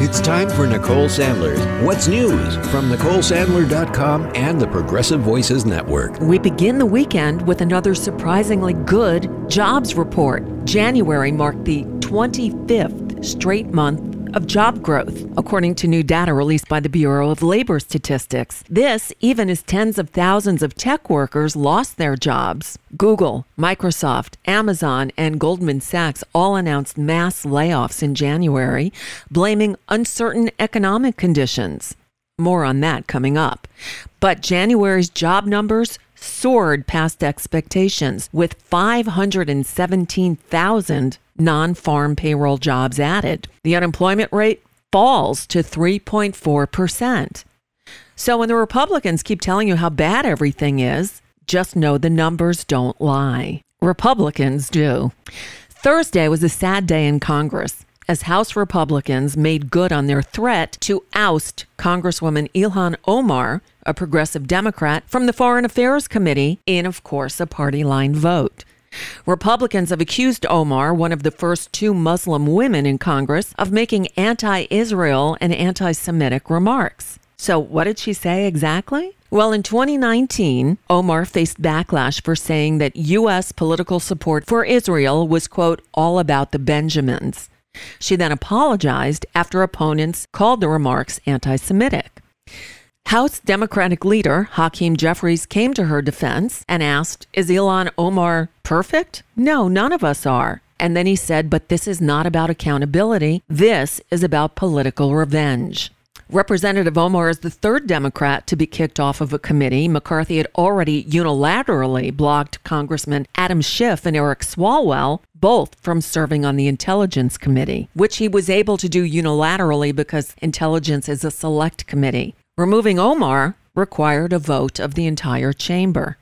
It's time for Nicole Sandler's What's News from NicoleSandler.com and the Progressive Voices Network. We begin the weekend with another surprisingly good jobs report. January marked the 25th straight month of job growth, according to new data released by the Bureau of Labor Statistics. This, even as tens of thousands of tech workers lost their jobs. Google, Microsoft, Amazon, and Goldman Sachs all announced mass layoffs in January, blaming uncertain economic conditions. More on that coming up. But January's job numbers soared past expectations with 517,000 non farm payroll jobs added. The unemployment rate falls to 3.4%. So when the Republicans keep telling you how bad everything is, just know the numbers don't lie. Republicans do. Thursday was a sad day in Congress as House Republicans made good on their threat to oust Congresswoman Ilhan Omar, a progressive Democrat, from the Foreign Affairs Committee in, of course, a party line vote. Republicans have accused Omar, one of the first two Muslim women in Congress, of making anti Israel and anti Semitic remarks. So, what did she say exactly? Well, in 2019, Omar faced backlash for saying that U.S. political support for Israel was, quote, all about the Benjamins. She then apologized after opponents called the remarks anti Semitic. House Democratic leader Hakeem Jeffries came to her defense and asked, Is Ilhan Omar perfect? No, none of us are. And then he said, But this is not about accountability. This is about political revenge. Representative Omar is the third Democrat to be kicked off of a committee. McCarthy had already unilaterally blocked Congressman Adam Schiff and Eric Swalwell, both from serving on the Intelligence Committee, which he was able to do unilaterally because Intelligence is a select committee. Removing Omar required a vote of the entire chamber.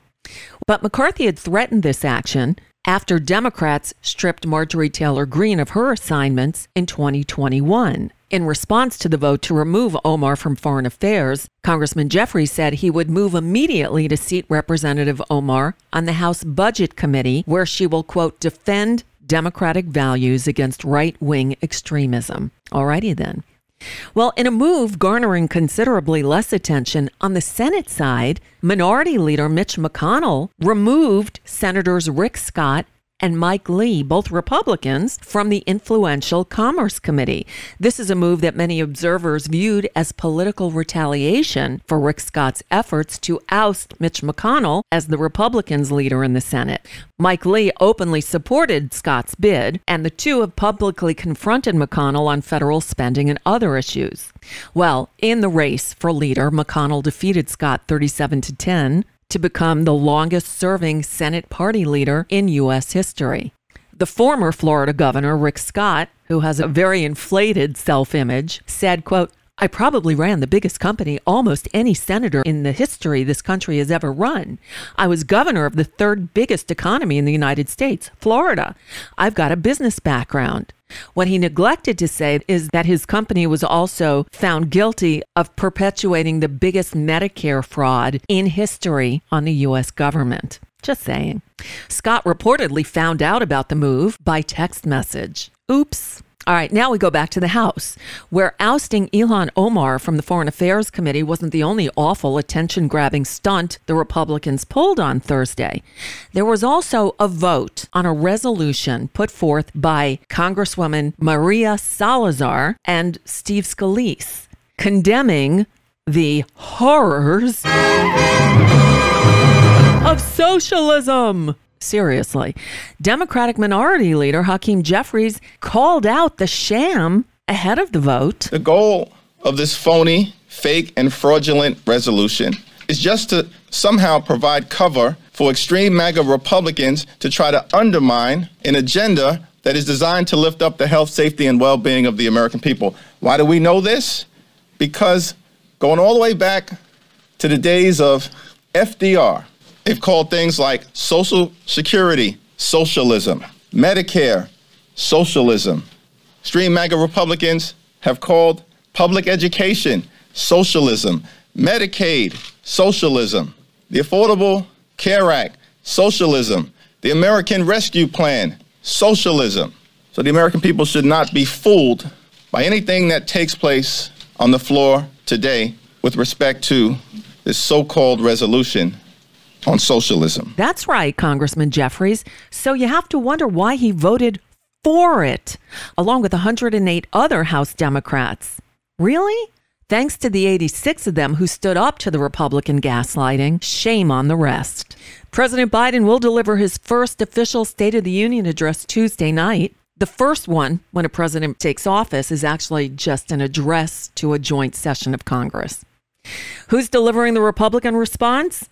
But McCarthy had threatened this action after Democrats stripped Marjorie Taylor Greene of her assignments in 2021. In response to the vote to remove Omar from Foreign Affairs, Congressman Jeffries said he would move immediately to seat Representative Omar on the House Budget Committee, where she will, quote, defend democratic values against right wing extremism. Alrighty then. Well, in a move garnering considerably less attention on the Senate side, Minority Leader Mitch McConnell removed Senators Rick Scott and Mike Lee, both Republicans, from the influential Commerce Committee. This is a move that many observers viewed as political retaliation for Rick Scott's efforts to oust Mitch McConnell as the Republicans' leader in the Senate. Mike Lee openly supported Scott's bid, and the two have publicly confronted McConnell on federal spending and other issues. Well, in the race for leader, McConnell defeated Scott 37 to 10 to become the longest serving Senate party leader in U.S. history. The former Florida governor, Rick Scott, who has a very inflated self image, said, quote, I probably ran the biggest company almost any senator in the history this country has ever run. I was governor of the third biggest economy in the United States, Florida. I've got a business background. What he neglected to say is that his company was also found guilty of perpetuating the biggest Medicare fraud in history on the U.S. government. Just saying. Scott reportedly found out about the move by text message. Oops. All right, now we go back to the House, where ousting Ilhan Omar from the Foreign Affairs Committee wasn't the only awful attention grabbing stunt the Republicans pulled on Thursday. There was also a vote on a resolution put forth by Congresswoman Maria Salazar and Steve Scalise condemning the horrors of socialism. Seriously. Democratic Minority Leader Hakeem Jeffries called out the sham ahead of the vote. The goal of this phony, fake, and fraudulent resolution is just to somehow provide cover for extreme MAGA Republicans to try to undermine an agenda that is designed to lift up the health, safety, and well being of the American people. Why do we know this? Because going all the way back to the days of FDR, They've called things like Social Security socialism, Medicare socialism. Extreme MAGA Republicans have called public education socialism, Medicaid socialism, the Affordable Care Act socialism, the American Rescue Plan socialism. So the American people should not be fooled by anything that takes place on the floor today with respect to this so called resolution on socialism. That's right, Congressman Jeffries. So you have to wonder why he voted for it, along with 108 other House Democrats. Really? Thanks to the 86 of them who stood up to the Republican gaslighting, shame on the rest. President Biden will deliver his first official State of the Union address Tuesday night. The first one, when a president takes office, is actually just an address to a joint session of Congress. Who's delivering the Republican response?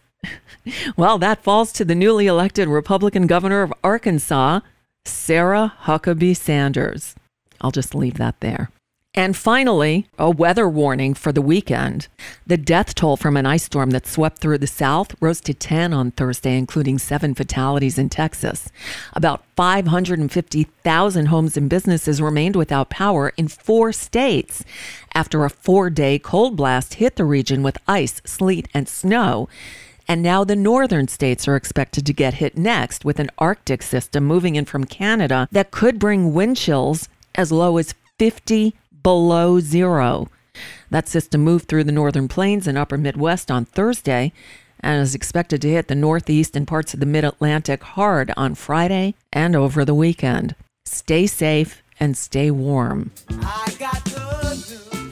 well, that falls to the newly elected Republican governor of Arkansas, Sarah Huckabee Sanders. I'll just leave that there. And finally, a weather warning for the weekend. The death toll from an ice storm that swept through the South rose to 10 on Thursday, including seven fatalities in Texas. About 550,000 homes and businesses remained without power in four states after a four day cold blast hit the region with ice, sleet, and snow. And now the northern states are expected to get hit next with an Arctic system moving in from Canada that could bring wind chills as low as 50 below zero. That system moved through the northern plains and upper Midwest on Thursday and is expected to hit the Northeast and parts of the Mid Atlantic hard on Friday and over the weekend. Stay safe and stay warm.